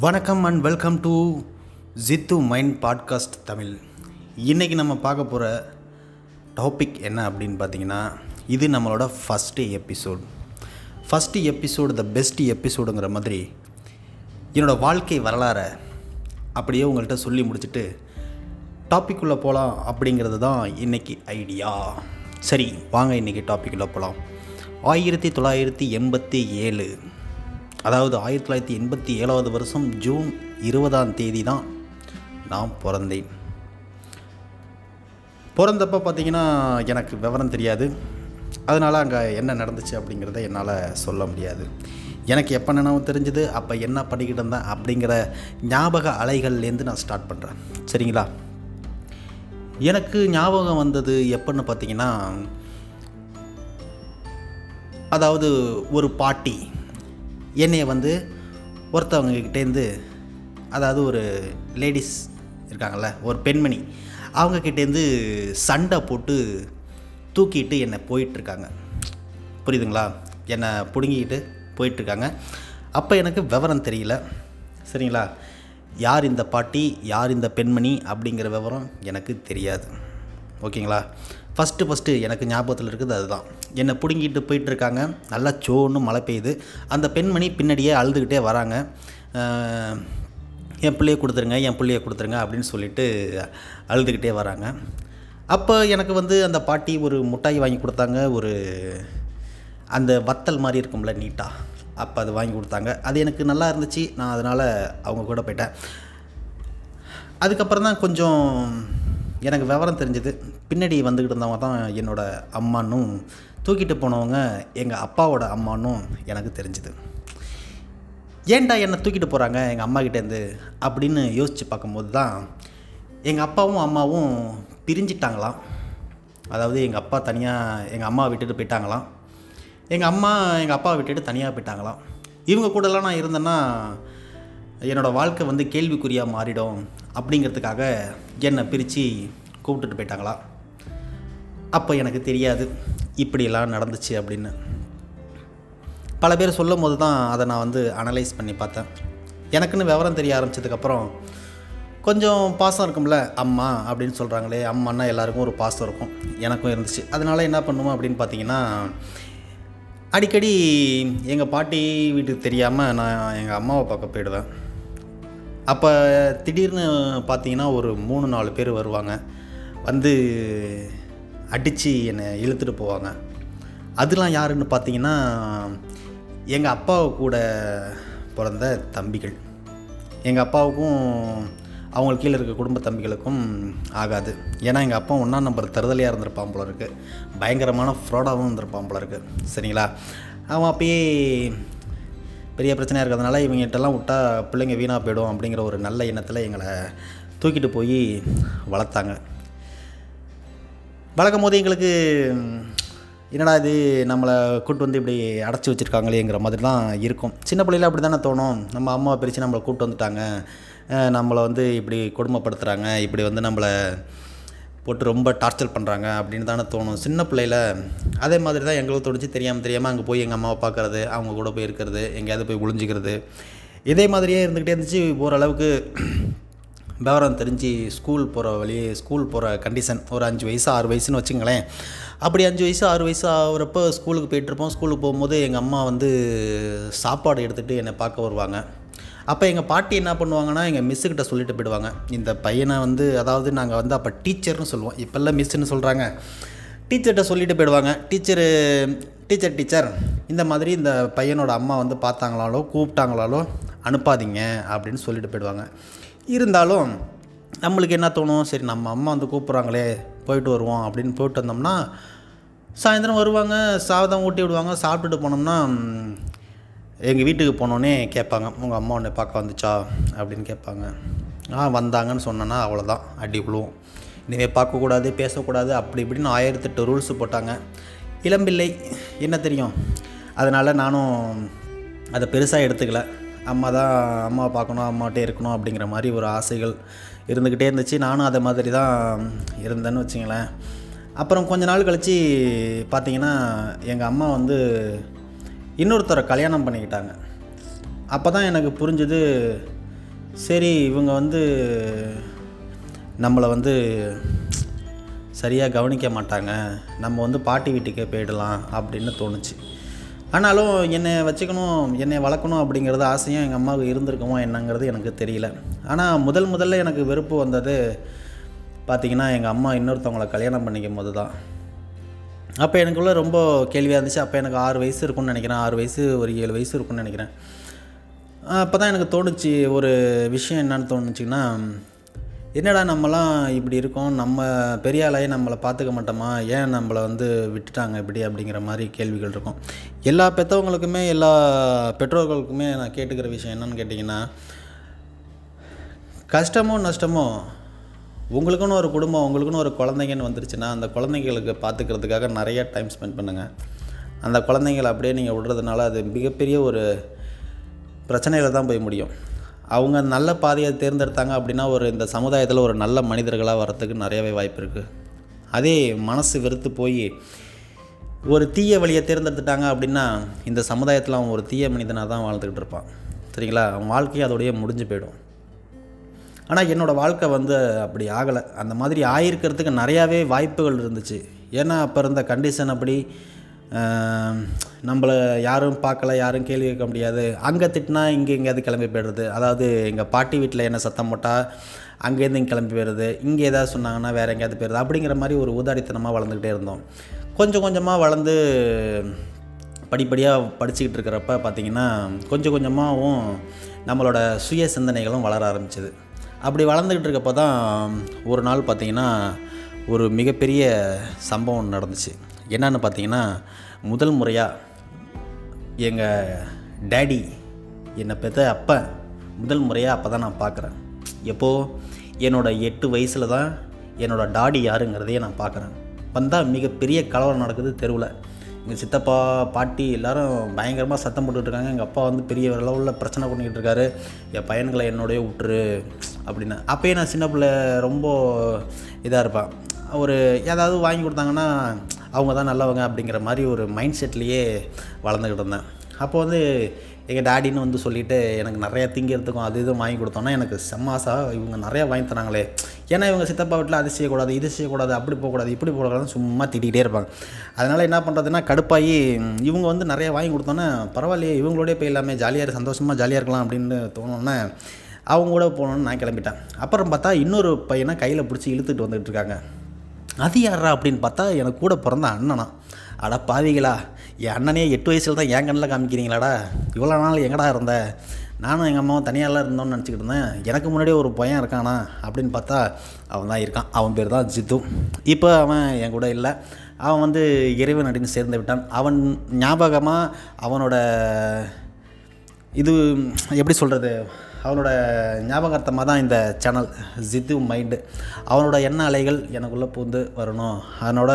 வணக்கம் and welcome to Jithu mind podcast Tamil. இன்றைக்கி நம்ம பார்க்க போகிற டாபிக் என்ன அப்படின்னு பார்த்தீங்கன்னா இது நம்மளோட first episode first episode the best எபிசோடுங்கிற மாதிரி என்னோடய வாழ்க்கை வரலாறை அப்படியே உங்கள்கிட்ட சொல்லி முடிச்சுட்டு டாபிக் உள்ளே போகலாம் அப்படிங்கிறது தான் இன்றைக்கி ஐடியா சரி வாங்க இன்றைக்கி டாபிக் உள்ளே போகலாம் ஆயிரத்தி தொள்ளாயிரத்தி எண்பத்தி ஏழு அதாவது ஆயிரத்தி தொள்ளாயிரத்தி எண்பத்தி ஏழாவது வருஷம் ஜூன் இருபதாம் தேதி தான் நான் பிறந்தேன். பிறந்தப்போ பார்த்தீங்கன்னா எனக்கு விவரம் தெரியாது. அதனால் அங்கே என்ன நடந்துச்சு அப்படிங்கிறத என்னால் சொல்ல முடியாது. எனக்கு எப்போ நினைவு தெரிஞ்சது அப்போ என்ன பண்ணிக்கிட்டு இருந்தேன் அப்படிங்கிற ஞாபக அலைகள்லேருந்து நான் ஸ்டார்ட் பண்ணுறேன் சரிங்களா? எனக்கு ஞாபகம் வந்தது எப்போன்னு பார்த்தீங்கன்னா அதாவது ஒரு பாட்டி. என்னைய வந்து ஒருத்தவங்கக்கிட்டேருந்து அதாவது ஒரு லேடிஸ் இருக்காங்கள்ல ஒரு பெண்மணி அவங்கக்கிட்டேருந்து சண்டை போட்டு தூக்கிட்டு என்னை போயிட்டுருக்காங்க புரியுதுங்களா? என்னை பிடுங்கிக்கிட்டு போயிட்டுருக்காங்க அப்போ எனக்கு விவரம் தெரியல. சரிங்களா? யார் இந்த பாட்டி யார் இந்த பெண்மணி அப்படிங்கிற விவரம் எனக்கு தெரியாது. ஓகேங்களா? ஃபஸ்ட்டு ஃபஸ்ட்டு எனக்கு ஞாபகத்தில் இருக்குது அதுதான். என்னை பிடுங்கிட்டு போயிட்டுருக்காங்க. நல்லா சோன்னு மழை பெய்யுது. அந்த பெண்மணி பின்னாடியே அழுதுகிட்டே வராங்க. என் பிள்ளையை கொடுத்துருங்க என் பிள்ளைய கொடுத்துருங்க அப்படின்னு சொல்லிட்டு அழுதுகிட்டே வராங்க. அப்போ எனக்கு வந்து அந்த பாட்டி ஒரு முட்டாய் வாங்கி கொடுத்தாங்க. ஒரு அந்த வத்தல் மாதிரி இருக்கும்ல நீட்டாக அப்போ அது வாங்கி கொடுத்தாங்க. அது எனக்கு நல்லா இருந்துச்சு. நான் அதனால் அவங்க கூட போயிட்டேன். அதுக்கப்புறம் தான் கொஞ்சம் எனக்கு விவரம் தெரிஞ்சது. பின்னாடி வந்துக்கிட்டு இருந்தவங்க தான் என்னோடய அம்மானும் தூக்கிட்டு போனவங்க எங்கள் அப்பாவோட அம்மானும் எனக்கு தெரிஞ்சுது. ஏன்டா என்னை தூக்கிட்டு போகிறாங்க எங்கள் அம்மா கிட்டேருந்து அப்படின்னு யோசித்து பார்க்கும்போது தான் எங்கள் அப்பாவும் அம்மாவும் பிரிஞ்சிட்டாங்களாம். அதாவது எங்கள் அப்பா தனியாக எங்கள் அம்மா விட்டுட்டு போயிட்டாங்களாம். எங்கள் அம்மா எங்கள் அப்பாவை விட்டுட்டு தனியாக போயிட்டாங்களாம். இவங்க கூடலாம் நான் இருந்தேன்னா என்னோடய வாழ்க்கை வந்து கேள்விக்குறியாக மாறிடும் அப்படிங்கிறதுக்காக என்னை பிரித்து கூப்பிட்டுட்டு போயிட்டாங்களாம். அப்போ எனக்கு தெரியாது. இப்படியெல்லாம் நடந்துச்சு அப்படின்னு. பல பேர் சொல்லும் போது தான் அதை நான் வந்து அனலைஸ் பண்ணி பார்த்தேன். எனக்குன்னு விவரம் தெரிய ஆரம்பிச்சதுக்கப்புறம் கொஞ்சம் பாசம் இருக்கும்ல அம்மா அப்படின்னு சொல்கிறாங்களே அம்மான்னா எல்லாருக்கும் ஒரு பாசம் இருக்கும். எனக்கும் இருந்துச்சு. அதனால் என்ன பண்ணுவோம் அப்படின்னு பார்த்தீங்கன்னா அடிக்கடி எங்கள் பாட்டி வீட்டுக்கு தெரியாமல் நான் எங்கள் அம்மாவை பார்க்க போயிடுவேன். அப்போ திடீர்னு பார்த்தீங்கன்னா ஒரு மூணு நாலு பேர் வருவாங்க. வந்து அடித்து என்னை இழுத்துட்டு போவாங்க. அதெலாம் யாருன்னு பார்த்தீங்கன்னா எங்கள் அப்பா கூட பிறந்த தம்பிகள். எங்கள் அப்பாவுக்கும் அவங்களுக்கு கீழே இருக்க குடும்ப தம்பிகளுக்கும் ஆகாது. ஏன்னா எங்கள் அப்பா ஒன்றா நம்பர் தருதலையாக இருந்திருப்பான் போல இருக்குது பயங்கரமான ஃப்ராடாகவும் இருந்திருப்பான் போல இருக்குது சரிங்களா? அவன் அப்பயே பெரிய பிரச்சனையாக இருக்கிறதுனால இவங்ககிட்டலாம் விட்டா பிள்ளைங்க வீணாக போயிடும் அப்படிங்கிற ஒரு நல்ல எண்ணத்தில் எங்களை தூக்கிட்டு போய் வளர்த்தாங்க. வளர்க்கும் போது எங்களுக்கு என்னடா இது நம்மளை கூட்டு வந்து இப்படி அடைச்சி வச்சுருக்காங்களேங்கிற மாதிரி தான் இருக்கும். சின்ன பிள்ளையில அப்படி தானே தோணும். நம்ம அம்மாவை பிரித்து நம்மளை கூட்டு வந்துட்டாங்க. நம்மளை வந்து இப்படி கொடுமைப்படுத்துகிறாங்க இப்படி வந்து நம்மளை போட்டு ரொம்ப டார்ச்சர் பண்ணுறாங்க அப்படின்னு தானே தோணும். சின்ன பிள்ளையில அதே மாதிரி தான் எங்களுக்கு தோணுச்சு. தெரியாமல் தெரியாமல் அங்கே போய் எங்கள் அம்மாவை பார்க்குறது அவங்க கூட போய் இருக்கிறது எங்கேயாவது போய் ஒளிஞ்சிக்கிறது. இதே மாதிரியே இருந்துக்கிட்டே இருந்துச்சு. ஓரளவுக்கு விவரம் தெரிஞ்சு ஸ்கூல் போகிற வழி ஸ்கூல் போகிற கண்டிஷன் ஒரு அஞ்சு வயசு ஆறு வயசுன்னு வச்சுங்களேன். அப்படி அஞ்சு வயசு ஆறு வயசு ஆகிறப்போ ஸ்கூலுக்கு போயிட்டுருப்போம் ஸ்கூலுக்கு போகும்போது எங்கள் அம்மா வந்து சாப்பாடு எடுத்துகிட்டு என்னை பார்க்க வருவாங்க. அப்போ எங்கள் பாட்டி என்ன பண்ணுவாங்கன்னா எங்கள் மிஸ்ஸுக்கிட்ட சொல்லிட்டு போயிடுவாங்க. இந்த பையனை வந்து அதாவது நாங்கள் வந்து அப்போ டீச்சர்னு சொல்லுவோம். இப்போல்லாம் மிஸ்ஸுன்னு சொல்கிறாங்க டீச்சர்கிட்ட சொல்லிட்டு போயிடுவாங்க. டீச்சரு டீச்சர் டீச்சர் இந்த மாதிரி இந்த பையனோட அம்மா வந்து பார்த்தாங்களாலோ கூப்பிட்டாங்களாலோ அனுப்பாதீங்க அப்படின்னு சொல்லிட்டு போயிடுவாங்க. இருந்தாலும் நம்மளுக்கு என்ன தோணும்? சரி நம்ம அம்மா வந்து கூப்பிட்றாங்களே போயிட்டு வருவோம் அப்படின்னு போயிட்டு வந்தோம்னா சாயந்தரம் வருவாங்க சாதம் ஊட்டி விடுவாங்க சாப்பிட்டுட்டு போனோம்னா எங்கள் வீட்டுக்கு போனோன்னே கேட்பாங்க உங்கள் அம்மா உன்னை பார்க்க வந்துச்சா? அப்படின்னு கேட்பாங்க. ஆ வந்தாங்கன்னு சொன்னேன்னா அவ்வளோதான் அடி விழுவோம் இனிமேல் பார்க்கக்கூடாது பேசக்கூடாது அப்படி இப்படின்னு ஆயிரத்தெட்டு ரூல்ஸ் போட்டாங்க. இளம்பிள்ளை என்ன தெரியும்? அதனால் நானும் அதை பெருசாக எடுத்துக்கல. அம்மா தான் அம்மாவை பார்க்கணும் அம்மாட்டே இருக்கணும் அப்படிங்கிற மாதிரி ஒரு ஆசைகள் இருந்துக்கிட்டே இருந்துச்சு. நானும் அதை மாதிரி தான் இருந்தேன்னு வச்சுங்களேன். அப்புறம் கொஞ்ச நாள் கழித்து பார்த்தீங்கன்னா எங்கள் அம்மா வந்து இன்னொருத்தரை கல்யாணம் பண்ணிக்கிட்டாங்க. அப்போ தான் எனக்கு புரிஞ்சுது சரி இவங்க வந்து நம்மளை வந்து சரியாக கவனிக்க மாட்டாங்க. நம்ம வந்து பாட்டி வீட்டுக்கே போயிடலாம் அப்படின்னு தோணுச்சு. ஆனாலும் என்னை வச்சுக்கணும் என்னை வளர்க்கணும் அப்படிங்கிறது ஆசையும் எங்கள் அம்மாவுக்கு இருந்திருக்குமோ என்னங்கிறது எனக்கு தெரியல. ஆனால் முதல் முதல்ல எனக்கு வெறுப்பு வந்தது பார்த்திங்கன்னா எங்கள் அம்மா இன்னொருத்தவங்களை கல்யாணம் பண்ணிக்கும் போது தான் அப்போ எனக்குள்ளே ரொம்ப கேள்வியாக இருந்துச்சு. அப்போ எனக்கு ஆறு வயசு இருக்கும்னு நினைக்கிறேன். ஆறு வயசு ஒரு ஏழு வயசு இருக்கும்னு நினைக்கிறேன். அப்போ தான் எனக்கு தோணுச்சு ஒரு விஷயம் என்னன்னு தோணுச்சுன்னா என்னடா நம்மலாம் இப்படி இருக்கோம்? நம்ம பெரிய ஆளாயே நம்மளை பார்த்துக்க மாட்டோமா? ஏன் நம்மளை வந்து விட்டுட்டாங்க இப்படி? அப்படிங்கிற மாதிரி கேள்விகள் இருக்கும். எல்லா பெற்றவங்களுக்குமே எல்லா பெற்றோர்களுக்குமே நான் கேட்டுக்கிற விஷயம் என்னன்னு கேட்டிங்கன்னா கஷ்டமோ நஷ்டமோ உங்களுக்குன்னு ஒரு குடும்பம் உங்களுக்குன்னு ஒரு குழந்தைங்கன்னு வந்துருச்சுன்னா அந்த குழந்தைங்களுக்கு பார்த்துக்கிறதுக்காக நிறைய டைம் ஸ்பெண்ட் பண்ணுங்கள் அந்த குழந்தைங்களை அப்படியே நீங்கள் விடுறதுனால அது மிகப்பெரிய ஒரு பிரச்சனையில் தான் போய் முடியும். அவங்க நல்ல பாதையை தேர்ந்தெடுத்தாங்க அப்படின்னா ஒரு இந்த சமுதாயத்தில் ஒரு நல்ல மனிதர்களாக வரத்துக்கு நிறையவே வாய்ப்பு இருக்குது அதே மனசு வெறுத்து போய் ஒரு தீய வழியை தேர்ந்தெடுத்துட்டாங்க அப்படின்னா இந்த சமுதாயத்தில் அவன் ஒரு தீய மனிதனாக தான் வாழ்ந்துக்கிட்டு இருப்பான். சரிங்களா? அவன் வாழ்க்கையை அதோடைய முடிஞ்சு போயிடும். ஆனால் என்னோடய வாழ்க்கை வந்து அப்படி ஆகலை. அந்த மாதிரி ஆயிருக்கிறதுக்கு நிறையாவே வாய்ப்புகள் இருந்துச்சு. ஏன்னா அப்போ இருந்த கண்டிஷன் அப்படி நம்மளை யாரும் பார்க்கல யாரும் கேள்வி கேட்க முடியாது. அங்கே திட்டினா இங்கே எங்கேயாவது கிளம்பி போயிடுறது. அதாவது எங்கள் பாட்டி வீட்டில் என்ன சத்தம் போட்டால் அங்கேருந்து இங்கே கிளம்பி போயிடுது இங்கே ஏதாவது சொன்னாங்கன்னா வேறு எங்கேயாவது போயிடுது அப்படிங்கிற மாதிரி ஒரு ஊதாரித்தனமாக வளர்ந்துக்கிட்டே இருந்தோம். கொஞ்சம் கொஞ்சமாக வளர்ந்து படிப்படியாக படிச்சுக்கிட்டு இருக்கிறப்ப பார்த்திங்கன்னா கொஞ்சம் கொஞ்சமாகவும் நம்மளோட சுய சிந்தனைகளும் வளர ஆரம்பிச்சது. அப்படி வளர்ந்துக்கிட்டு இருக்கப்போ தான் ஒரு நாள் பார்த்திங்கன்னா ஒரு மிகப்பெரிய சம்பவம் நடந்துச்சு. என்னன்னு பார்த்தீங்கன்னா முதல் முறையாக எங்கள் டேடி என்னை பெற்ற அப்போ முதல் முறையாக அப்போ தான் நான் பார்க்குறேன். எப்போது என்னோட எட்டு வயசில் தான் என்னோட டாடி யாருங்கிறதையே நான் பார்க்குறேன். வந்தால் மிகப்பெரிய கலவரம் நடக்குது தெருவில். எங்கள் சித்தப்பா பாட்டி எல்லோரும் பயங்கரமாக சத்தம் போட்டுட்டு இருக்காங்க. எங்கள் அப்பா வந்து பெரிய அளவில் பிரச்சனை பண்ணிக்கிட்டு இருக்காரு. என் பையன்களை என்னோடய விட்டுரு அப்படின்னு. அப்போயே நான் சின்ன பிள்ளை ரொம்ப இதாக இருப்பேன். ஒரு ஏதாவது வாங்கி கொடுத்தாங்கன்னா அவங்க தான் நல்லவங்க அப்படிங்கிற மாதிரி ஒரு மைண்ட் செட்லேயே வளர்ந்துக்கிட்டு இருந்தேன். அப்போ வந்து எங்கள் டாடின்னு வந்து சொல்லிவிட்டு எனக்கு நிறைய திங்கிறதுக்கும் அது இதுவும் வாங்கி கொடுத்தோன்னா எனக்கு செம்மாசா இவங்க நிறையா வாங்கி தராங்களே. ஏன்னா இவங்க சித்தப்பா வீட்டில் அது செய்யக்கூடாது இது செய்யக்கூடாது அப்படி போகக்கூடாது இப்படி போகக்கூடாதுன்னு சும்மா திட்டிகிட்டே இருப்பாங்க. அதனால் என்ன பண்ணுறதுன்னா கடுப்பாகி இவங்க வந்து நிறையா வாங்கி கொடுத்தோன்னே பரவாயில்லையே இவங்களோடய போய் எல்லாமே ஜாலியாக சந்தோஷமாக ஜாலியாக இருக்கலாம் அப்படின்னு தோணுன்னே அவங்க கூட போகணுன்னு நான் கிளம்பிட்டேன். அப்புறம் பார்த்தா இன்னொரு பையனை கையில் பிடிச்சி இழுத்துட்டு வந்துகிட்டு இருக்காங்க. அது யாரா அப்படின்னு பார்த்தா எனக்கு கூட பிறந்த அண்ணனா. அட பாவிகளா என் அண்ணனே எட்டு வயசில் தான் என் கண்ணில் காமிக்கிறீங்களாடா. இவ்வளோ நாள் எங்கடா இருந்த? நானும் எங்கள் அம்மாவும் தனியாகலாம் இருந்தோம்னு நினச்சிக்கிட்டு இருந்தேன். எனக்கு முன்னாடியே ஒரு பையன் இருக்கானா அப்படின்னு பார்த்தா அவன் தான் இருக்கான். அவன் பேர் தான் ஜித்து. இப்போ அவன் என் கூட இல்லை. அவன் வந்து இறைவன் அப்படின்னு சேர்ந்து விட்டான். அவன் ஞாபகமாக அவனோட இது எப்படி சொல்கிறது அவனோட ஞாபகார்த்தமாக தான் இந்த சேனல் ஜித்து மைண்டு அவனோட எண்ண அலைகள் எனக்குள்ளே பூந்து வரணும். அவனோட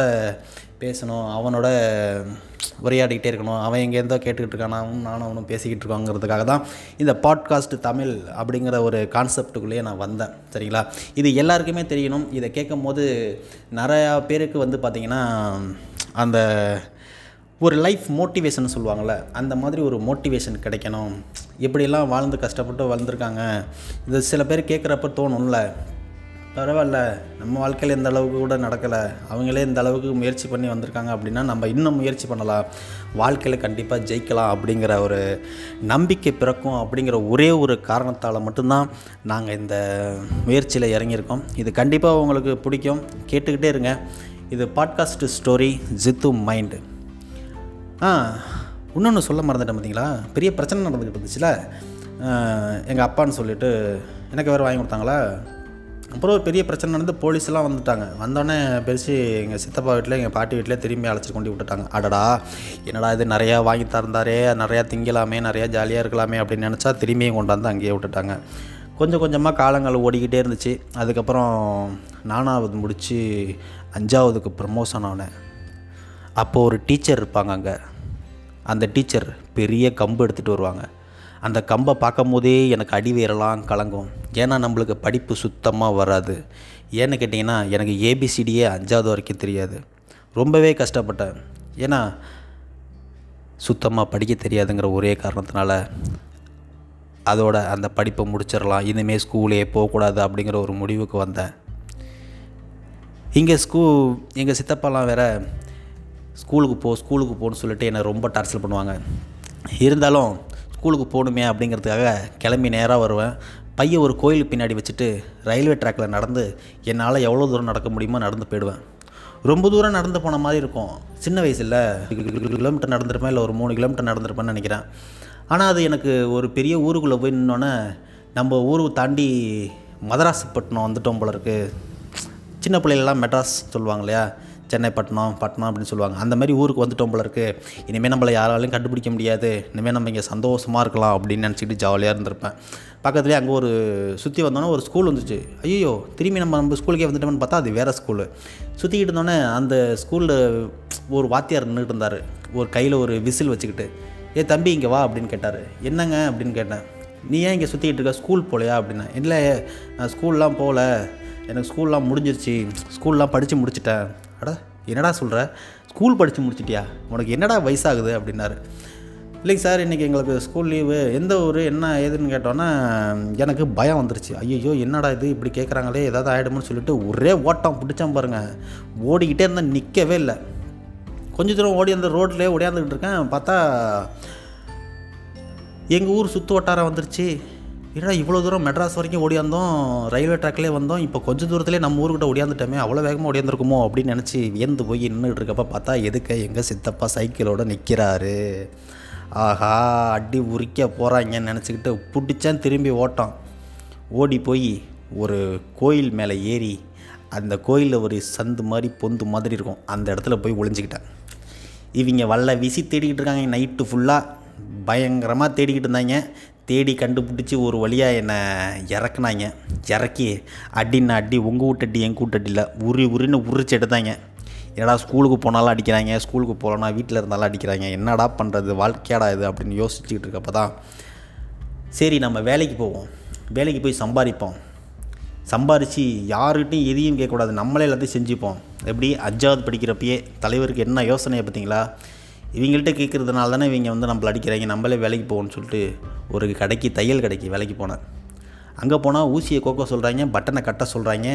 பேசணும் அவனோட உரையாடிக்கிட்டே இருக்கணும். அவன் எங்கேருந்தோ கேட்டுக்கிட்டு இருக்கான் அவனும் நானும் அவனும் பேசிக்கிட்டு இருக்கோங்கிறதுக்காக தான் இந்த பாட்காஸ்ட் தமிழ் அப்படிங்கிற ஒரு கான்செப்டுக்குள்ளேயே நான் வந்தேன். சரிங்களா? இது எல்லாருக்குமே தெரியணும். இதை கேட்கும் போது நிறையா பேருக்கு வந்து பார்த்திங்கன்னா அந்த ஒரு லைஃப் மோட்டிவேஷன் சொல்லுவாங்கள்ல அந்த மாதிரி ஒரு மோட்டிவேஷன் கிடைக்கணும். எப்படியெல்லாம் வாழ்ந்து கஷ்டப்பட்டு வளர்ந்துருக்காங்க இது சில பேர் கேட்குறப்ப தோணும்ல பரவாயில்ல நம்ம வாழ்க்கையில் இந்த அளவுக்கு கூட நடக்கலை அவங்களே இந்த அளவுக்கு முயற்சி பண்ணி வந்திருக்காங்க அப்படின்னா நம்ம இன்னும் முயற்சி பண்ணலாம். வாழ்க்கையில் கண்டிப்பாக ஜெயிக்கலாம் அப்படிங்கிற ஒரு நம்பிக்கை பிறக்கும் அப்படிங்கிற ஒரே ஒரு காரணத்தால் மட்டும்தான் நாங்கள் இந்த முயற்சியில் இறங்கியிருக்கோம். இது கண்டிப்பாக உங்களுக்கு பிடிக்கும். கேட்டுக்கிட்டே இருங்க. இது பாட்காஸ்ட் ஸ்டோரி ஜித்து மைண்டு ஆ இன்னொன்று சொல்ல மறந்துட்டேன் பார்த்தீங்களா பெரிய பிரச்சனை நடந்துக்கிட்டு இருந்துச்சுல. எங்கள் அப்பான்னு சொல்லிட்டு எனக்கு வேறு வாங்கி கொடுத்தாங்களா? அப்புறம் ஒரு பெரிய பிரச்சனை நடந்து போலீஸ்லாம் வந்துட்டாங்க. வந்தோடனே பெருசு எங்கள் சித்தப்பா வீட்டில் எங்கள் பாட்டி வீட்டில் திரும்பி அழைச்சி கொண்டு விட்டுட்டாங்க. அடடா என்னடா இது நிறையா வாங்கி தந்தாரே நிறையா திங்கலாமே நிறையா ஜாலியாக இருக்கலாமே அப்படின்னு நினச்சா திரும்பியும் கொண்டு வந்து அங்கேயே விட்டுட்டாங்க. கொஞ்சம் கொஞ்சமாக காலங்கள் ஓடிக்கிட்டே இருந்துச்சு. அதுக்கப்புறம் நானாவது முடித்து அஞ்சாவதுக்கு ப்ரமோஷன் ஆனேன். அப்போது ஒரு டீச்சர் இருப்பாங்க அங்கே. அந்த டீச்சர் பெரிய கம்பு எடுத்துகிட்டு வருவாங்க. அந்த கம்பை பார்க்கும் போதே எனக்கு அடிவேரெல்லாம் கலங்கும். ஏன்னா நம்மளுக்கு படிப்பு சுத்தமாக வராது. ஏன்னு கேட்டிங்கன்னா எனக்கு ஏபிசிடியே அஞ்சாவது வரைக்கும் தெரியாது. ரொம்பவே கஷ்டப்பட்டேன். ஏன்னா சுத்தமாக படிக்க தெரியாதுங்கிற ஒரே காரணத்தினால அதோட அந்த படிப்பை முடிச்சிடலாம். இனிமேல் ஸ்கூலே போகக்கூடாது அப்படிங்கிற ஒரு முடிவுக்கு வந்தேன். இங்கே ஸ்கூ எங்கள் சித்தப்பாலாம் வேறு ஸ்கூலுக்கு போ ஸ்கூலுக்கு போகணும்னு சொல்லிட்டு என்னை ரொம்ப டார்ச்சர் பண்ணுவாங்க. இருந்தாலும் ஸ்கூலுக்கு போகணுமே அப்படிங்கிறதுக்காக கிளம்பி நேராக வருவேன். பையன் ஒரு கோயிலுக்கு பின்னாடி வச்சுட்டு ரயில்வே ட்ராக்கில் நடந்து என்னால் எவ்வளோ தூரம் நடக்க முடியுமோ நடந்து போயிடுவேன். ரொம்ப தூரம் நடந்து போன மாதிரி இருக்கும். சின்ன வயசில் கிலோமீட்டர் நடந்துருப்பேன் இல்லை ஒரு மூணு கிலோமீட்டர் நடந்துருப்பேன்னு நினைக்கிறேன். ஆனால் அது எனக்கு ஒரு பெரிய ஊருக்குள்ளே போய் நின்னோன்னே நம்ம ஊருக்கு தாண்டி மதராசப்பட்டினம் வந்துட்டோம் போல இருக்குது சின்ன பிள்ளைகளெலாம் மெட்ராஸ் சொல்லுவாங்க இல்லையா? சென்னை பட்டணம் பட்டணம் அப்படின்னு சொல்லுவாங்க. அந்த மாதிரி ஊருக்கு வந்துட்டோம் போல இருக்குது இனிமேல் நம்மளை யாராலையும் கண்டுபிடிக்க முடியாது. இனிமேல் நம்ம இங்கே சந்தோஷமாக இருக்கலாம் அப்படின்னு நினச்சிக்கிட்டு ஜாலியாக இருந்திருப்பேன். பக்கத்துலேயே அங்கே ஒரு சுற்றி வந்தோன்னே ஒரு ஸ்கூல் வந்துச்சு. ஐயோ திரும்பி நம்ம நம்ம ஸ்கூலுக்கே வந்துட்டோம்னு பார்த்தா அது வேறு ஸ்கூலு சுற்றிக்கிட்டு இருந்தோன்னே அந்த ஸ்கூலில் ஒரு வாத்தியார் நின்றுட்டு இருந்தார். ஒரு கையில் ஒரு விசில் வச்சுக்கிட்டு ஏ தம்பி இங்கே வா அப்படின்னு கேட்டார். என்னங்க? அப்படின்னு கேட்டேன். நீ ஏன் இங்கே சுற்றிக்கிட்டு இருக்க? ஸ்கூல் போகலையா அப்படின்னா இல்லை நான் ஸ்கூல்லாம் போகல எனக்கு ஸ்கூல்லாம் முடிஞ்சிருச்சு. ஸ்கூல்லாம் படித்து முடிச்சிட்டேன். அட என்னடா சொல்கிற ஸ்கூல் படித்து முடிச்சிட்டியா? உனக்கு என்னடா வயசாகுது? அப்படின்னாரு. இல்லைங்க சார் இன்றைக்கி எங்களுக்கு ஸ்கூல் லீவு. எந்த ஊர் என்ன ஏதுன்னு கேட்டோன்னா எனக்கு பயம் வந்துருச்சு. ஐயோ என்னடா இது? இப்படி கேட்குறாங்களே ஏதாவது ஆகிடும்னு சொல்லிட்டு ஒரே ஓட்டம் பிடிச்சேன் பாருங்கள் ஓடிக்கிட்டே இருந்தால் நிற்கவே இல்லை. கொஞ்ச தூரம் ஓடி அந்த ரோட்லேயே ஓடியாந்துக்கிட்டு இருக்கேன். பார்த்தா எங்கள் ஊர் சுற்று வட்டாரம் வந்துருச்சு. என்னடா இவ்வளோ தூரம் மெட்ராஸ் வரைக்கும் ஓடியாந்தோம் ரயில்வே ட்ராக்லேயே வந்தோம் இப்போ கொஞ்சம் தூரத்துலேயே நம்ம ஊருக்கிட்ட ஓடியாந்துட்டோமே அவ்வளோ வேகமாக ஓடியாந்துருக்குமோ? அப்படின்னு நினச்சி வியந்து போய் நின்றுட்டு இருக்கப்ப பார்த்தா எதுக்க எங்கள் சித்தப்பா சைக்கிளோடு நிற்கிறாரு ஆஹா அடி உரிக்க போகிறாங்கன்னு நினச்சிக்கிட்டு பிடிச்சேன் திரும்பி ஓட்டோம். ஓடி போய் ஒரு கோயில் மேலே ஏறி அந்த கோயிலில் ஒரு சந்து மாதிரி பொந்து மாதிரி இருக்கும். அந்த இடத்துல போய் ஒளிஞ்சிக்கிட்டேன். இவங்க வல்ல விசி தேடிக்கிட்டு இருக்காங்க. நைட்டு ஃபுல்லாக பயங்கரமாக தேடிக்கிட்டு இருந்தாங்க. தேடி கண்டுபிடிச்சி ஒரு வழியாக என்னை இறக்குனாங்க. இறக்கி அடின்னு அடி உங்கள் வீட்டடி எங்கள் வீட்டடியில் உரி உரின்னு உரிச்சு எடுத்தாங்க. என்னடா ஸ்கூலுக்கு போனாலும் அடிக்கிறாங்க ஸ்கூலுக்கு போகலன்னா வீட்டில் இருந்தாலும் அடிக்கிறாங்க. என்னடா பண்ணுறது வாழ்க்கையாடா இது அப்படின்னு யோசிச்சுக்கிட்டு இருக்கப்போ தான் சரி நம்ம வேலைக்கு போவோம். வேலைக்கு போய் சம்பாதிப்போம். சம்பாரித்து யாருக்கிட்டையும் எதையும் கேட்கக்கூடாது. நம்மளே எல்லாத்தையும் செஞ்சுப்போம். எப்படி? அஞ்சாவது படிக்கிறப்பயே தலைவருக்கு என்ன யோசனையை பார்த்தீங்களா? இவங்கள்ட்ட கேட்குறதுனால தானே இவங்க வந்து நம்மள அடிக்கிறாங்க. நம்மளே வேலைக்கு போவோம்னு சொல்லிட்டு ஒரு கடைக்கு தையல் கடைக்கு வேலைக்கு போனேன் அங்கே போனால் ஊசியை கோக்க சொல்கிறாங்க பட்டனை கட்ட சொல்கிறாங்க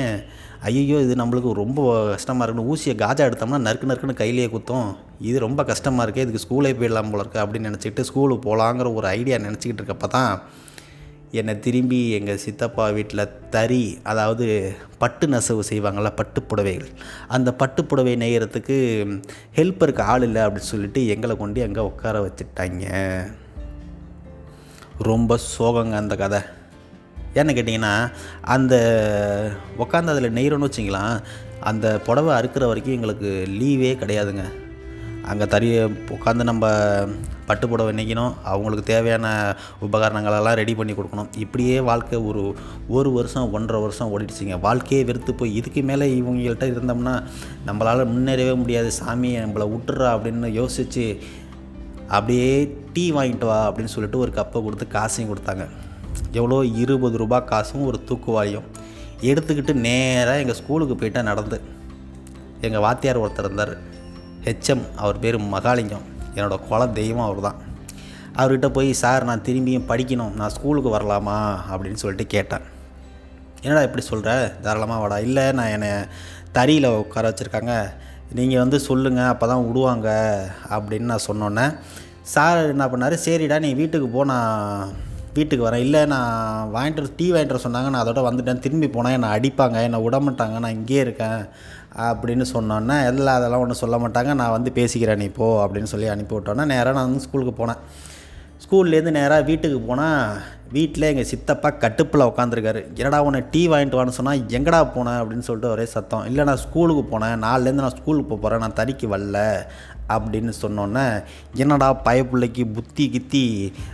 ஐயோ இது நம்மளுக்கு ரொம்ப கஷ்டமாக இருக்குன்னு ஊசியை காஜா எடுத்தோம்னா நறுக்கு நறுக்குன்னு கையிலேயே குத்தும். இது ரொம்ப கஷ்டமாக இருக்குது இதுக்கு ஸ்கூலே போயிடலாம் போல இருக்குது அப்படின்னு நினச்சிக்கிட்டு ஸ்கூலுக்கு போகலாங்கிற ஒரு ஐடியா நினச்சிக்கிட்டு இருக்கப்போ தான் என்னை திரும்பி எங்கள் சித்தப்பா வீட்டில் தறி அதாவது பட்டு நெசவு செய்வாங்கள்ல பட்டு புடவைகள். அந்த பட்டு புடவை நெய்யறதுக்கு ஹெல்ப்பருக்கு ஆள் இல்லை அப்படின்னு சொல்லிட்டு எங்களை கொண்டு அங்கே உட்கார வச்சுட்டாங்க. ரொம்ப சோகங்க அந்த கதை. ஏன்னு கேட்டிங்கன்னா அந்த உட்காந்து அதில் நெய்கிறோன்னு வச்சிங்களேன் அந்த புடவை அறுக்கிற வரைக்கும் எங்களுக்கு லீவே கிடையாதுங்க. அங்கே தறிய உட்காந்து நம்ம பட்டு புடவை நிற்கணும் அவங்களுக்கு தேவையான உபகரணங்களெல்லாம் ரெடி பண்ணி கொடுக்கணும். இப்படியே வாழ்க்கை ஒரு ஒரு வருஷம் ஒன்றரை வருஷம் ஓடிடுச்சிங்க. வாழ்க்கையே வெறுத்து போய் இதுக்கு மேலே இவங்கள்ட்ட இருந்தோம்னா நம்மளால் முன்னேறவே முடியாது. சாமி நம்மளை விட்டுறா அப்படின்னு யோசித்து அப்படியே டீ வாங்கிட்டு வா அப்படின்னு சொல்லிட்டு ஒரு கப்பை கொடுத்து காசையும் கொடுத்தாங்க. எவ்வளோ இருபது ரூபா காசும் ஒரு தூக்குவாளியும் எடுத்துக்கிட்டு நேராக எங்கள் ஸ்கூலுக்கு போயிட்டால் நடந்து. எங்கள் வாத்தியார் ஒருத்தர் இருந்தார். ஹெச்எம் அவர் பேர் மகாலிங்கம். என்னோடய குல தெய்வம் அவர் தான் அவர்கிட்ட போய் சார் நான் திரும்பியும் படிக்கணும். நான் ஸ்கூலுக்கு வரலாமா? அப்படின்னு சொல்லிட்டு கேட்டேன் என்னடா இப்படி சொல்கிற தாராளமாக வாடா. இல்லை நான் என்னை தறியில் உட்கார வச்சுருக்காங்க. நீங்கள் வந்து சொல்லுங்கள் அப்போ தான் விடுவாங்க அப்படின்னு நான் சொன்னோன்னே சார் என்ன பண்ணார் சரிடா நீ வீட்டுக்கு போ நான் வீட்டுக்கு வரேன். இல்லை நான் வாங்கிட்டு டீ வாங்கிட்டு வர சொன்னாங்க நான் அதோட வந்துட்டேன். திரும்பி போனால் என்னை அடிப்பாங்க என்னை விட மாட்டாங்க நான் இங்கேயே இருக்கேன் அப்படின்னு சொன்னோன்னே எல்லாம் அதெல்லாம் ஒன்றும் சொல்ல மாட்டாங்க. நான் வந்து பேசிக்கிறேன் நீ போ அப்படின்னு சொல்லி அனுப்பி விட்டோன்னே நேராக நான் வந்து ஸ்கூலுக்கு போனேன். ஸ்கூல்லேருந்து நேராக வீட்டுக்கு போனால் வீட்டில் எங்கள் சித்தப்பா கட்டுப்பில் உட்காந்துருக்காரு என்னடா உன்னை டீ வாங்கிட்டு வான்னு சொன்னால் எங்கடா போனேன் அப்படின்னு சொல்லிட்டு ஒரே சத்தம். இல்லை நான் ஸ்கூலுக்கு போனேன். நாலுலேருந்து நான் ஸ்கூலுக்கு போக போகிறேன் நான் தறிக்கு வரல. அப்படின்னு சொன்னோன்னே என்னடா பயப்பிள்ளைக்கு புத்தி கித்தி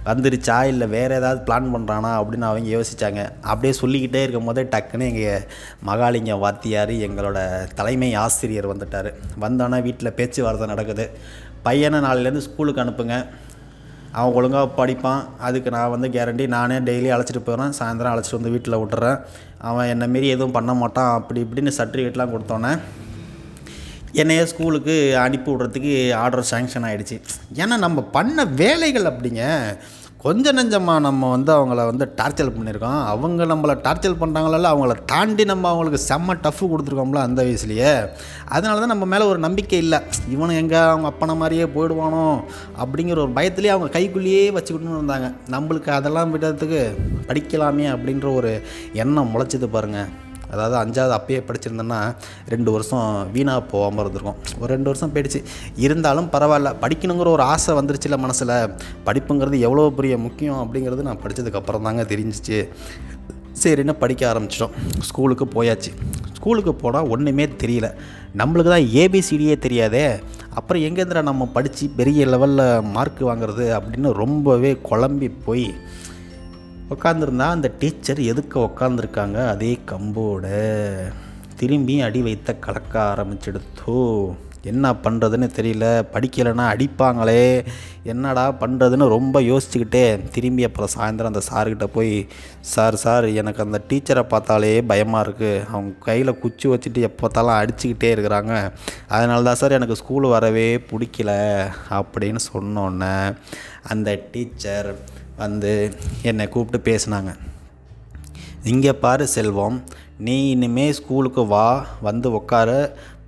வந்துருச்சா? இல்லை வேறு ஏதாவது பிளான் பண்ணுறானா அப்படின்னு அவங்க யோசித்தாங்க அப்படியே சொல்லிக்கிட்டே இருக்கும் போதே டக்குன்னு எங்கள் மகாலிங்க வாத்தியார் எங்களோட தலைமை ஆசிரியர் வந்துட்டார். வந்தோன்னே வீட்டில் பேச்சுவார்த்தை நடக்குது. பையனை நாளையிலேருந்து ஸ்கூலுக்கு அனுப்புங்க. அவன் ஒழுங்காக படிப்பான். அதுக்கு நான் வந்து கேரண்டி நானே டெய்லி அழைச்சிட்டு போகிறேன் சாயந்தரம் அழைச்சிட்டு வந்து வீட்டில் விட்டுறேன். அவன் என்னை மாரி எதுவும் பண்ண மாட்டான். அப்படி இப்படின்னு சர்டிஃபிகேட்லாம் கொடுத்தோன்னே என்னைய ஸ்கூலுக்கு அனுப்பி விட்றதுக்கு ஆர்டர் சேங்ஷன் ஆகிடுச்சு ஏன்னா நம்ம பண்ண வேலைகள் அப்படிங்க கொஞ்சம் நெஞ்சமாக நம்ம வந்து அவங்கள வந்து டார்ச்சர் பண்ணியிருக்கோம். அவங்க நம்மளை டார்ச்சர் பண்ணுறாங்களல்ல அவங்கள தாண்டி நம்ம அவங்களுக்கு செம்ம டஃப்பு கொடுத்துருக்கோம்ல அந்த வயசுலேயே. அதனால தான் நம்ம மேலே ஒரு நம்பிக்கை இல்லை. இவனும் எங்கே அவங்க அப்பனை மாதிரியே போயிடுவானோ அப்படிங்கிற ஒரு பயத்துலேயே அவங்க கைக்குள்ளேயே வச்சுக்கிட்டு இருந்தாங்க. நம்மளுக்கு அதெல்லாம் விடுறதுக்கு படிக்கலாமே அப்படின்ற ஒரு எண்ணம் முளைச்சது பாருங்கள் அதாவது அஞ்சாவது அப்பயே படிச்சிருந்தேன்னா ரெண்டு வருஷம் வீணாக போகாமல் இருந்திருக்கும். ஒரு ரெண்டு வருஷம் போயிடுச்சு. இருந்தாலும் பரவாயில்ல படிக்கணுங்கிற ஒரு ஆசை வந்துருச்சுல மனசில். படிப்புங்கிறது எவ்வளோ பெரிய முக்கியம் அப்படிங்கிறது நான் படித்ததுக்கப்புறம் தாங்க தெரிஞ்சிச்சு. சரின்னு படிக்க ஆரம்பிச்சிட்டோம். ஸ்கூலுக்கு போயாச்சு. ஸ்கூலுக்கு போனால் ஒன்றுமே தெரியல. நம்மளுக்கு தான் ஏபிசிடியே தெரியாதே. அப்புறம் எங்கேருந்துடா நம்ம படித்து பெரிய லெவலில் மார்க் வாங்குறது அப்படின்னு ரொம்பவே குழம்பி போய் உட்காந்துருந்தா அந்த டீச்சர் எதுக்கு உக்காந்துருக்காங்க? அதே கம்போட. திரும்பி அடி வைத்த கலக்க ஆரம்பிச்சிடுத்தோ. என்ன பண்ணுறதுன்னு தெரியல. படிக்கலைன்னா அடிப்பாங்களே. என்னடா பண்ணுறதுன்னு ரொம்ப யோசிச்சுக்கிட்டே திரும்பி அப்புறம் சாயந்தரம் அந்த சார்கிட்ட போய் சார் சார் எனக்கு அந்த டீச்சரை பார்த்தாலே பயமாக இருக்குது அவங்க கையில் குச்சி வச்சுட்டு எப்போ பார்த்தாலும் அடிச்சுக்கிட்டே இருக்கிறாங்க. அதனால தான் சார் எனக்கு ஸ்கூல் வரவே பிடிக்கல. அப்படின்னு சொன்னோன்னே அந்த டீச்சர் வந்து என்னை கூப்பிட்டு பேசினாங்க. இங்கே பாரு செல்வம் நீ இனிமே ஸ்கூலுக்கு வா வந்து உட்காரு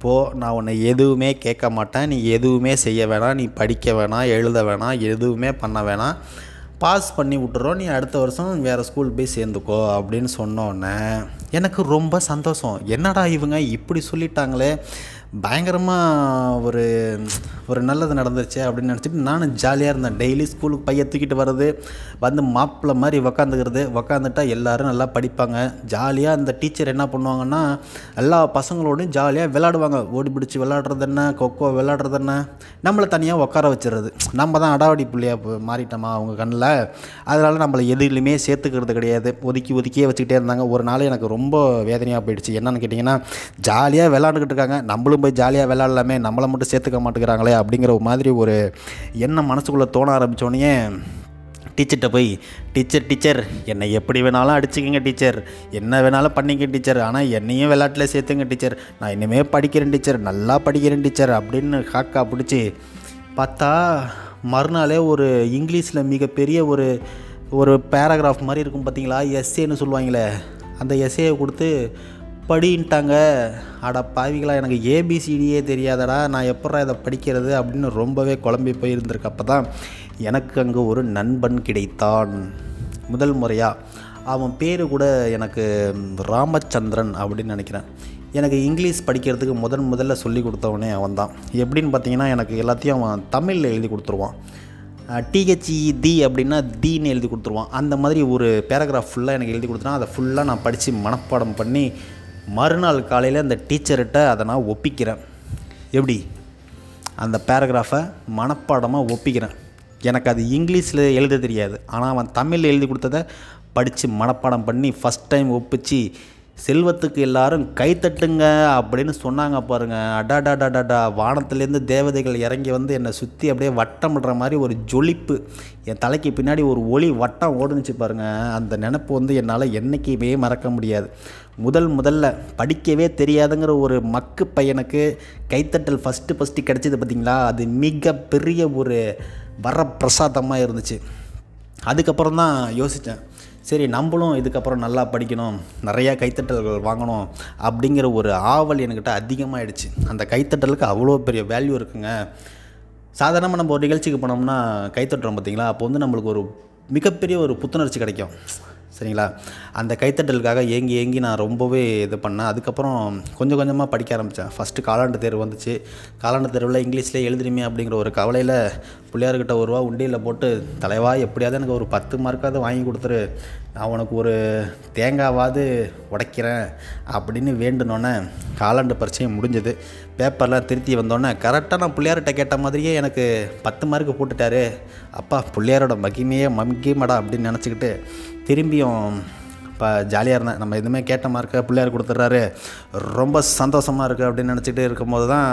போ நான் உன்னை எதுவுமே கேட்க மாட்டேன். நீ எதுவுமே செய்ய வேணாம் நீ படிக்க வேணாம் எழுத வேணாம் எதுவுமே பண்ண வேணாம். பாஸ் பண்ணி விட்டுறோம் நீ அடுத்த வருஷம் வேறு ஸ்கூல் போய் சேர்ந்துக்கோ அப்படின்னு சொன்னோன்னே எனக்கு ரொம்ப சந்தோஷம். என்னடா இவங்க இப்படி சொல்லிட்டாங்களே? பயங்கரமாக ஒரு ஒரு நல்லது நடந்துச்சு அப்படின்னு நினச்சிட்டு நானும் ஜாலியாக இருந்தேன். டெய்லி ஸ்கூலுக்கு பையன் தூக்கிட்டு வர்றது வந்து மாப்பிள்ளை மாதிரி உக்காந்துக்கிறது. உக்காந்துட்டா எல்லோரும் நல்லா படிப்பாங்க. ஜாலியாக அந்த டீச்சர் என்ன பண்ணுவாங்கன்னா எல்லா பசங்களோடையும் ஜாலியாக விளாடுவாங்க ஓடி பிடிச்சி விளாடுறது என்ன கொக்கோ விளாடுறது என்ன நம்மளை தனியாக உட்கார வச்சிடுறது. நம்ம தான் அடாவடி பிள்ளையாக மாறிட்டோமா அவங்க கண்ணில். அதனால் நம்மளை எதுலையுமே சேர்த்துக்கிறது கிடையாது. ஒதுக்கி ஒதுக்கியே வச்சுக்கிட்டே இருந்தாங்க. ஒரு நாள் எனக்கு ரொம்ப வேதனையாக போயிடுச்சு. என்னென்னு கேட்டிங்கன்னா ஜாலியாக விளாண்டுக்கிட்டு இருக்காங்க. நம்மளும் போய் ஜாலியாக விளாட்லாமே நம்மளை மட்டும் சேர்த்துக்க மாட்டேங்கிறாங்களே அப்படிங்கிற ஒரு மாதிரி ஒரு எண்ணம் மனசுக்குள்ளே தோண ஆரம்பித்தோடனே டீச்சர்கிட்ட போய் டீச்சர் டீச்சர் என்னை எப்படி வேணாலும் அடிச்சுக்கங்க டீச்சர் என்ன வேணாலும் பண்ணிக்க டீச்சர் ஆனால் என்னையும் விளையாட்டில் சேர்த்துங்க டீச்சர் நான் இனிமேல் படிக்கிறேன் டீச்சர் நல்லா படிக்கிறேன் டீச்சர் அப்படின்னு காக்கா பிடிச்சி பார்த்தா மறுநாளே ஒரு இங்கிலீஷில் மிகப்பெரிய ஒரு ஒரு பேராகிராஃப் மாதிரி இருக்கும் பார்த்தீங்களா எஸ்ஏன்னு சொல்லுவாங்களே அந்த எஸ்ஏயை கொடுத்து படின்ட்டாங்க அட பாவிகளா எனக்கு ஏபிசிடியே தெரியாதடா நான் எப்பட்றா இதை படிக்கிறது அப்படின்னு ரொம்பவே குழம்பி போயிருந்திருக்கு. அப்போ தான் எனக்கு அங்கே ஒரு நண்பன் கிடைத்தான். முதல் முறையாக அவன் பேர் கூட எனக்கு ராமச்சந்திரன் அப்படின்னு நினைக்கிறேன். எனக்கு இங்கிலீஷ் படிக்கிறதுக்கு முதன் முதல்ல சொல்லி கொடுத்தவனே அவன் தான் எப்படின்னு பார்த்தீங்கன்னா எனக்கு எல்லாத்தையும் அவன் தமிழில் எழுதி கொடுத்துருவான். டிஹெச்இ தி அப்படின்னா தீன்னு எழுதி கொடுத்துருவான். அந்த மாதிரி ஒரு பேராகிராஃப் ஃபுல்லாக எனக்கு எழுதி கொடுத்துனா அதை ஃபுல்லாக நான் படித்து மனப்பாடம் பண்ணி மறுநாள் காலையில் அந்த டீச்சர்கிட்ட அதை நான் ஒப்பிக்கிறேன். எப்படி? அந்த பேராகிராஃபை மனப்பாடமாக ஒப்பிக்கிறேன். எனக்கு அது இங்கிலீஷில் எழுத தெரியாது. ஆனால் அவன் தமிழில் எழுதி கொடுத்ததை படித்து மனப்பாடம் பண்ணி ஃபஸ்ட் டைம் ஒப்பிச்சு செல்வத்துக்கு எல்லாரும் கைத்தட்டுங்க அப்படின்னு சொன்னாங்க பாருங்க. அடாடாடாடாடா வானத்துலேருந்து தேவதைகள் இறங்கி வந்து என்னை சுற்றி அப்படியே வட்டமிடுற மாதிரி ஒரு ஜொலிப்பு. என் தலைக்கு பின்னாடி ஒரு ஒளி வட்டம் ஓடுனுச்சு பாருங்கள் அந்த நினப்பு வந்து என்னால் என்றைக்குமே மறக்க முடியாது. முதல் முதல்ல படிக்கவே தெரியாதுங்கிற ஒரு மக்கு பையனுக்கு கைத்தட்டல் ஃபஸ்ட்டு ஃபஸ்ட்டு கிடச்சிது பார்த்தீங்களா அது மிக பெரிய ஒரு வரப்பிரசாதமாக இருந்துச்சு. அதுக்கப்புறம் தான் யோசித்தேன் சரி நம்மளும் இதுக்கப்புறம் நல்லா படிக்கணும் நிறையா கைத்தட்டல்கள் வாங்கணும் அப்படிங்கிற ஒரு ஆவல் என்கிட்ட அதிகமாகிடுச்சு அந்த கைத்தட்டலுக்கு அவ்வளோ பெரிய வேல்யூ இருக்குங்க. சாதாரணமாக நம்ம ஒரு நிகழ்ச்சிக்கு போனோம்னா கைத்தட்டுறோம் பார்த்தீங்களா? அப்போ வந்து நம்மளுக்கு ஒரு மிகப்பெரிய ஒரு புத்துணர்ச்சி கிடைக்கும். சரிங்களா? அந்த கைத்தட்டலுக்காக ஏங்கி ஏங்கி நான் ரொம்பவே இது பண்ணேன். அதுக்கப்புறம் கொஞ்சம் கொஞ்சமாக படிக்க ஆரம்பித்தேன் ஃபஸ்ட்டு காலாண்டு தேர்வு வந்துச்சு. காலாண்டு தேர்வில் இங்கிலீஷ்லேயே எழுதுறீமே அப்படிங்கிற ஒரு கவலையில் பிள்ளையார்கிட்ட ஒரு ரூபா உண்டியில் போட்டு தலைவா எப்படியாவது எனக்கு ஒரு பத்து மார்க்காவது வாங்கி கொடுத்துரு. நான் உனக்கு ஒரு தேங்காவாவது உடைக்கிறேன் அப்படின்னு வேண்டுனோன்னே காலாண்டு பரிச்சையும் முடிஞ்சது. பேப்பர்லாம் திருத்தி வந்தோடனே கரெக்டாக நான் பிள்ளையார்கிட்ட கேட்ட மாதிரியே எனக்கு பத்து மார்க்கு போட்டுட்டாரு. அப்பா பிள்ளையாரோட மகிமையே மகிமடா அப்படின்னு நினச்சிக்கிட்டு திரும்பியும் இப்போ ஜாலியாக இருந்தேன். நம்ம எதுவுமே கேட்ட மார்க்க பிள்ளையார் கொடுத்துட்றாரு. ரொம்ப சந்தோஷமாக இருக்குது அப்படின்னு நினச்சிட்டு இருக்கும்போது தான்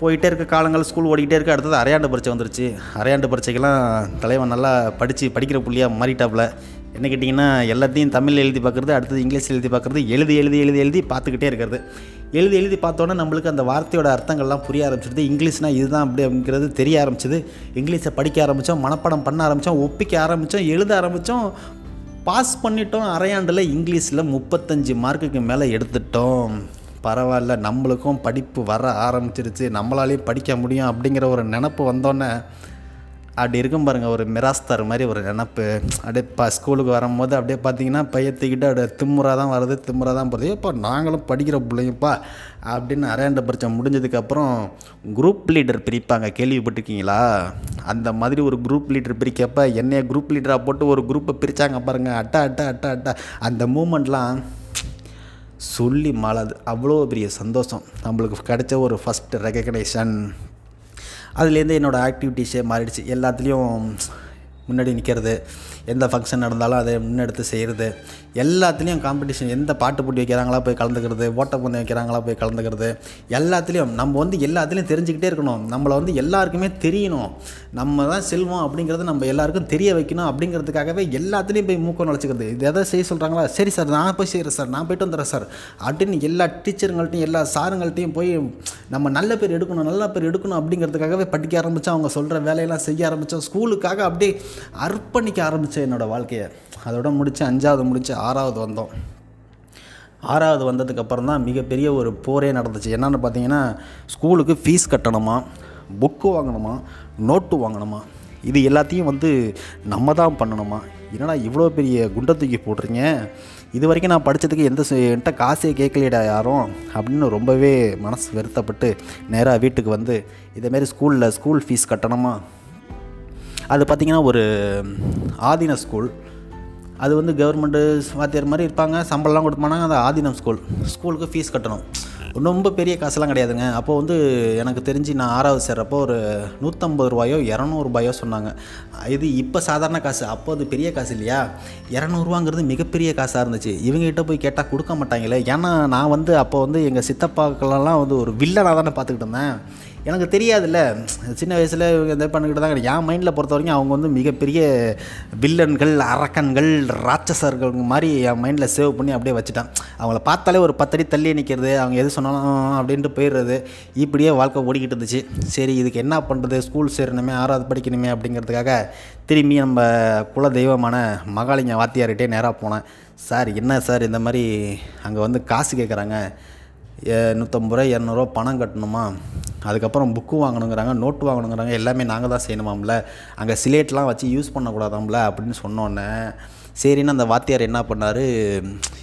போயிட்டே இருக்க காலங்கள் ஸ்கூல் ஓடிக்கிட்டே இருக்க அடுத்தது அரையாண்டு பரீட்சை வந்துருச்சு. அரையாண்டு பரீட்சைக்கெல்லாம் தலைவன் நல்லா படித்து படிக்கிற புள்ளியாக மாறிட்டாப்புல. என்ன கேட்டிங்கன்னா எல்லாத்தையும் தமிழ் எழுதி பார்க்குறது அடுத்தது இங்கிலீஷ் எழுதி பார்க்குறது எழுதி எழுதி எழுதி எழுதி பார்த்துக்கிட்டே இருக்கிறது. எழுதி எழுதி பார்த்தோன்னே நம்மளுக்கு அந்த வார்த்தையோட அர்த்தங்கள்லாம் புரிய ஆரம்பிச்சிடுது. இங்கிலீஷ்னால் இதுதான் அப்படி அப்படிங்கிறது தெரிய ஆரம்பிச்சது. இங்கிலீஷை படிக்க ஆரம்பித்தோம் மனப்பாடம் பண்ண ஆரம்பித்தோம் ஒப்பிக்க ஆரம்பித்தோம் எழுத ஆரம்பித்தோம் பாஸ் பண்ணிட்டோம் அரையாண்டில் இங்கிலீஷில் முப்பத்தஞ்சு மார்க்குக்கு மேலே எடுத்துட்டோம். பரவாயில்ல நம்மளுக்கும் படிப்பு வர ஆரம்பிச்சிருச்சு. நம்மளாலேயும் படிக்க முடியும் அப்படிங்கிற ஒரு நினப்பு வந்தோன்னே அப்படி இருக்கும் பாருங்கள் ஒரு மிராஸ்தார் மாதிரி ஒரு நினப்பு. அப்படியே இப்போ ஸ்கூலுக்கு வரும்போது அப்படியே பார்த்தீங்கன்னா பையத்துக்கிட்ட அப்படியே திம்முறாக தான் வருது திம்முறாக தான் போகிறது இப்போ நாங்களும் படிக்கிற பிள்ளைங்கப்பா அப்படின்னு அரையாண்ட பரிச்சம் முடிஞ்சதுக்கப்புறம் குரூப் லீடர் பிரிப்பாங்க. கேள்விப்பட்டிருக்கீங்களா? அந்த மாதிரி ஒரு குரூப் லீடர் பிரிக்கப்ப என்னைய குரூப் லீடராக போட்டு ஒரு குரூப்பை பிரித்தாங்க பாருங்கள் அட்டா அட்டா அட்டா அட்டா. அந்த மூமெண்ட்லாம் சொல்லி மாளாது அவ்வளோ பெரிய சந்தோஷம். நம்மளுக்கு கிடைச்ச ஒரு ஃபஸ்ட் ரெக்கக்னேஷன் அதுலேருந்து என்னோடய ஆக்டிவிட்டீஸே மாறிடுச்சு. எல்லாத்துலேயும் முன்னாடி நிற்கிறது எந்த ஃபங்க்ஷன் நடந்தாலும் அதை முன்னெடுத்து செய்கிறது எல்லாத்துலேயும் காம்படிஷன் எந்த பாட்டு போட்டி வைக்கிறாங்களா போய் கலந்துக்கிறது ஓட்டப்பந்தயம் வைக்கிறாங்களா போய் கலந்துக்கிறது எல்லாத்துலேயும் நம்ம வந்து எல்லாத்துலேயும் தெரிஞ்சுக்கிட்டே இருக்கணும். நம்மளை வந்து எல்லாருக்குமே தெரியணும். நம்ம தான் செல்வம் அப்படிங்கிறது நம்ம எல்லாருக்கும் தெரிய வைக்கணும் அப்படிங்கிறதுக்காகவே எல்லாத்துலேயும் போய் மூக்கம் நுழைச்சிக்கிறது. இது எதை செய்ய சொல்கிறாங்களா சரி சார் நான் போய் செய்கிறேன் சார் நான் போயிட்டு வந்துடுறேன் சார் அப்படின்னு எல்லா டீச்சருங்கள்ட்டையும் எல்லா சாருங்கள்ட்டையும் போய் நம்ம நல்ல பேர் எடுக்கணும் நல்ல பேர் எடுக்கணும் அப்படிங்கிறதுக்காகவே படிக்க ஆரம்பித்தோம் அவங்க சொல்கிற வேலையெல்லாம் செய்ய ஆரம்பித்தோம் ஸ்கூலுக்காக அப்படியே அர்ப்பணிக்க ஆரம்பித்தேன் என்னோடய வாழ்க்கையை. அதோட முடித்து அஞ்சாவது முடித்து ஆறாவது வந்தோம். ஆறாவது வந்ததுக்கப்புறம் தான் மிகப்பெரிய ஒரு போரே நடந்துச்சு. என்னென்னு பார்த்தீங்கன்னா ஸ்கூலுக்கு ஃபீஸ் கட்டணுமா புக்கு வாங்கணுமா நோட்டு வாங்கணுமா இது எல்லாத்தையும் வந்து நம்ம தான் பண்ணணுமா? என்னடா இவ்வளோ பெரிய குண்டை தூக்கி போடுறீங்க இது வரைக்கும் நான் படித்ததுக்கு எந்த என்கிட்ட காசே கேட்கலையடா யாரும் அப்படின்னு ரொம்பவே மனசு வருத்தப்பட்டு நேராக வீட்டுக்கு வந்து இதேமாரி ஸ்கூலில் ஸ்கூல் ஃபீஸ் கட்டணுமா? அது பார்த்திங்கன்னா ஒரு ஆதீன ஸ்கூல் அது வந்து கவர்மெண்ட்டு வாத்தியார் மாதிரி இருப்பாங்க சம்பளம்லாம் கொடுப்பானாங்க அது ஆதீனம் ஸ்கூல் ஸ்கூலுக்கு ஃபீஸ் கட்டணும். ரொம்ப பெரிய காசுலாம் கிடையாதுங்க. அப்போ வந்து எனக்கு தெரிஞ்சு நான் ஆறாவது சேர்றப்போ ஒரு நூற்றம்பது ரூபாயோ இரநூறுபாயோ சொன்னாங்க. இது இப்போ சாதாரண காசு. அப்போ அது பெரிய காசு இல்லையா? இரநூறுவாங்கிறது மிகப்பெரிய காசாக இருந்துச்சு. இவங்ககிட்ட போய் கேட்டால் கொடுக்க மாட்டாங்களே. ஏன்னா நான் வந்து அப்போ வந்து எங்கள் சித்தப்பாக்களெல்லாம் வந்து ஒரு வில்லனாக தானே பார்த்துக்கிட்டு இருந்தேன். எனக்கு தெரியாதுல்ல. சின்ன வயசில் இவங்க இதை பண்ணிக்கிட்டு தான் என் மைண்டில் பொறுத்த வரைக்கும் அவங்க வந்து மிகப்பெரிய வில்லன்கள் அரக்கன்கள் ராட்சசர்கள் மாதிரி என் மைண்டில் சேவ் பண்ணி அப்படியே வச்சுட்டான். அவங்கள பார்த்தாலே ஒரு பத்தடி தள்ளி நிற்கிறது அவங்க எது சொன்னாலும் அப்படின்ட்டு போயிடுறது. இப்படியே வாழ்க்கை ஓடிக்கிட்டு இருந்துச்சு. சரி இதுக்கு என்ன பண்ணுறது ஸ்கூல் சேரணுமே ஆறாவது படிக்கணுமே அப்படிங்கிறதுக்காக திரும்பி நம்ம குல தெய்வமான மகாலிங்க வாத்தியார்கிட்டே நேராக போனேன். சார் என்ன சார் இந்த மாதிரி அங்கே வந்து காசு கேட்குறாங்க நூற்றம்பது ரூபா இரநூறுவா பணம் கட்டணுமா? அதுக்கப்புறம் புக்கு வாங்கணுங்கிறாங்க நோட்டு வாங்கணுங்கிறாங்க எல்லாமே நாங்கள் தான் செய்யணுமாம்ல? அங்கே சிலேட்லாம் வச்சு யூஸ் பண்ணக்கூடாதாம்ல? அப்படின்னு சொன்னோன்னே சரின்னு அந்த வாத்தியார் என்ன பண்ணார்?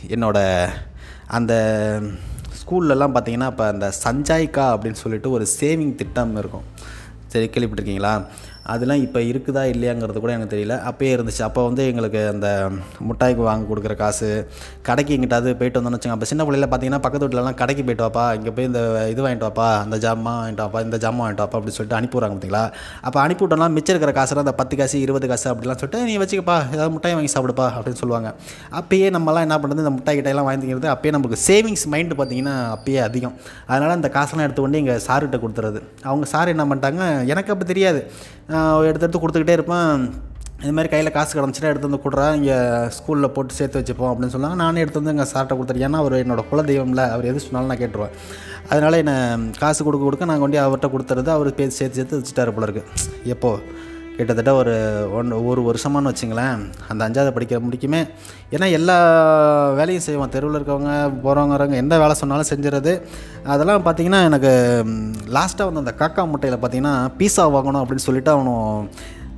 என்னோட அந்த ஸ்கூல்லலாம் பார்த்தீங்கன்னா இப்போ அந்த சஞ்சாய்க்கா அப்படின்னு சொல்லிட்டு ஒரு சேவிங் திட்டம் இருக்கும். சரி கேள்விப்பட்டிருக்கீங்களா? அதெல்லாம் இப்போ இருக்குதா இல்லையாங்கிறது கூட எனக்கு தெரியல. அப்பயே இருந்துச்சு. அப்போ வந்து எங்களுக்கு அந்த முட்டாய்க்கு வாங்க கொடுக்குற காசு கடைக்கு எங்கிட்டாவது போயிட்டு வந்தோம்னு வச்சுங்க அப்போ சின்ன பிள்ளையில பார்த்தீங்கன்னா பக்கத்து வீட்டிலலாம் கடைக்கு போயிட்டு வாப்பா இங்கே போய் இந்த இது வாங்கிட்டு வாப்பா அந்த ஜாமான் வாங்கிட்டு வாப்பா இந்த ஜாமான் வாங்கிட்டு வாப்பா அப்படின்னு சொல்லிட்டு அனுப்பிடுறாங்க பார்த்தீங்களா அப்போ அனுப்பிவிட்டோம்னா மிச்சம் இருக்கிற காசுலாம் அந்த பத்து காசு இருபது காசு அப்படிலாம் சொல்லிட்டு நீ வச்சுக்கப்பா ஏதாவது முட்டாய் வாங்கி சாப்பிடுப்பா அப்படின்னு சொல்லுவாங்க. அப்பயே நம்மலாம் என்ன பண்ணுறது இந்த முட்டாய் கிட்டையெல்லாம் வாங்கிக்கிறது அப்பயே நமக்கு சேவிங்ஸ் மைண்டு பார்த்தீங்கன்னா அப்பயே அதிகம். அதனால் அந்த காசெல்லாம் எடுத்து கொண்டு எங்கள் சார்கிட்ட கொடுத்துறது. அவங்க சார் என்ன பண்ணிட்டாங்க எனக்கு அப்போ தெரியாது. நான் எடுத்து எடுத்து கொடுத்துக்கிட்டே இருப்பேன். இது மாதிரி கையில் காசு கிடந்துச்சுன்னா எடுத்து வந்து கொடுறா இங்கே ஸ்கூலில் போட்டு சேர்த்து வச்சுப்போம் அப்படின்னு சொன்னாங்க. நானே எடுத்து வந்து எங்கள் சார்கிட்ட கொடுத்துருக்கேன் ஏன்னா அவர் என்னோட குலதெய்வம்ல அவர் எது சொன்னாலும் நான் கேட்டுருவேன். அதனால் என்னை காசு கொடுக்க கொடுக்க நான் கொண்டு அவர்கிட்ட கொடுத்துறது அவர் பேசி சேர்த்து சேர்த்து வச்சுட்டாரு போல இருக்குது எப்போது கிட்டத்தட்ட ஒரு ஒன் ஒரு வருஷமானு வச்சுங்களேன். அந்த அஞ்சாவது படிக்கிற முடிக்குமே. ஏன்னா எல்லா வேலையும் செய்வோம். தெருவில் இருக்கவங்க போகிறவங்க வரவங்க எந்த வேலை சொன்னாலும் செஞ்சுறது. அதெல்லாம் பார்த்தீங்கன்னா எனக்கு லாஸ்ட்டாக வந்து அந்த காக்கா முட்டையில் பார்த்தீங்கன்னா பீஸா வாங்கணும் அப்படின்னு சொல்லிவிட்டு அவனும்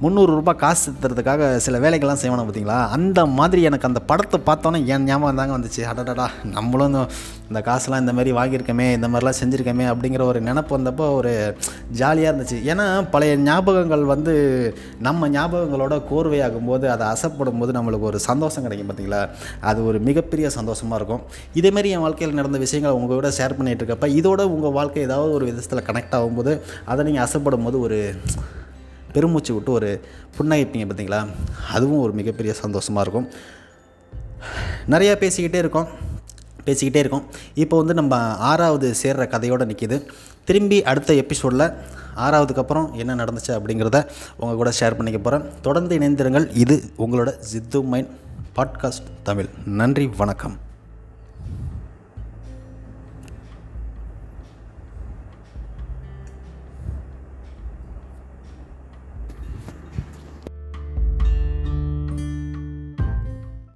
முந்நூறுரூபா காசு தரதுக்காக சில வேலைகள்லாம் செய்வானு பார்த்தீங்களா? அந்த மாதிரி எனக்கு அந்த படத்தை பார்த்தோன்னே என் ஞாபகம் தாங்க வந்துச்சு. அடடடா நம்மளும் இந்த- காசுலாம் இந்த மாதிரி வாங்கியிருக்கோமே இந்த மாதிரிலாம் செஞ்சுருக்கோமே அப்படிங்கிற ஒரு நினப்பு வந்தப்போ ஒரு ஜாலியாக இருந்துச்சு. ஏன்னா பழைய ஞாபகங்கள் வந்து நம்ம ஞாபகங்களோட கோர்வையாகும் போது அதை அசைப்படும் போது நம்மளுக்கு ஒரு சந்தோஷம் கிடைக்கும் பார்த்தீங்களா? அது ஒரு மிகப்பெரிய சந்தோஷமாக இருக்கும். இதேமாரி என் வாழ்க்கையில் நடந்த விஷயங்களை உங்கள் கூட ஷேர் பண்ணிகிட்டு இருக்கப்ப இதோட உங்கள் வாழ்க்கை ஏதாவது ஒரு விதத்தில் கனெக்ட் ஆகும்போது அதை நீங்கள் அசைப்படும் போது ஒரு பெருமூச்சு விட்டு ஒரு புன்னகைப்பீங்க பார்த்தீங்களா? அதுவும் ஒரு மிகப்பெரிய சந்தோஷமாக இருக்கும். நிறையா பேசிக்கிட்டே இருக்கோம். பேசிக்கிட்டே இருக்கோம். இப்போ வந்து நம்ம ஆறாவது சேர்கிற கதையோடு நிற்கிது திரும்பி அடுத்த எபிசோடில் ஆறாவதுக்கு அப்புறம் என்ன நடந்துச்சு அப்படிங்கிறத உங்கள் கூட ஷேர் பண்ணிக்க போகிறேன் தொடர்ந்து இணைந்திருங்கள். இது உங்களோட ஜித்து மைண்ட் பாட்காஸ்ட் தமிழ். நன்றி வணக்கம்.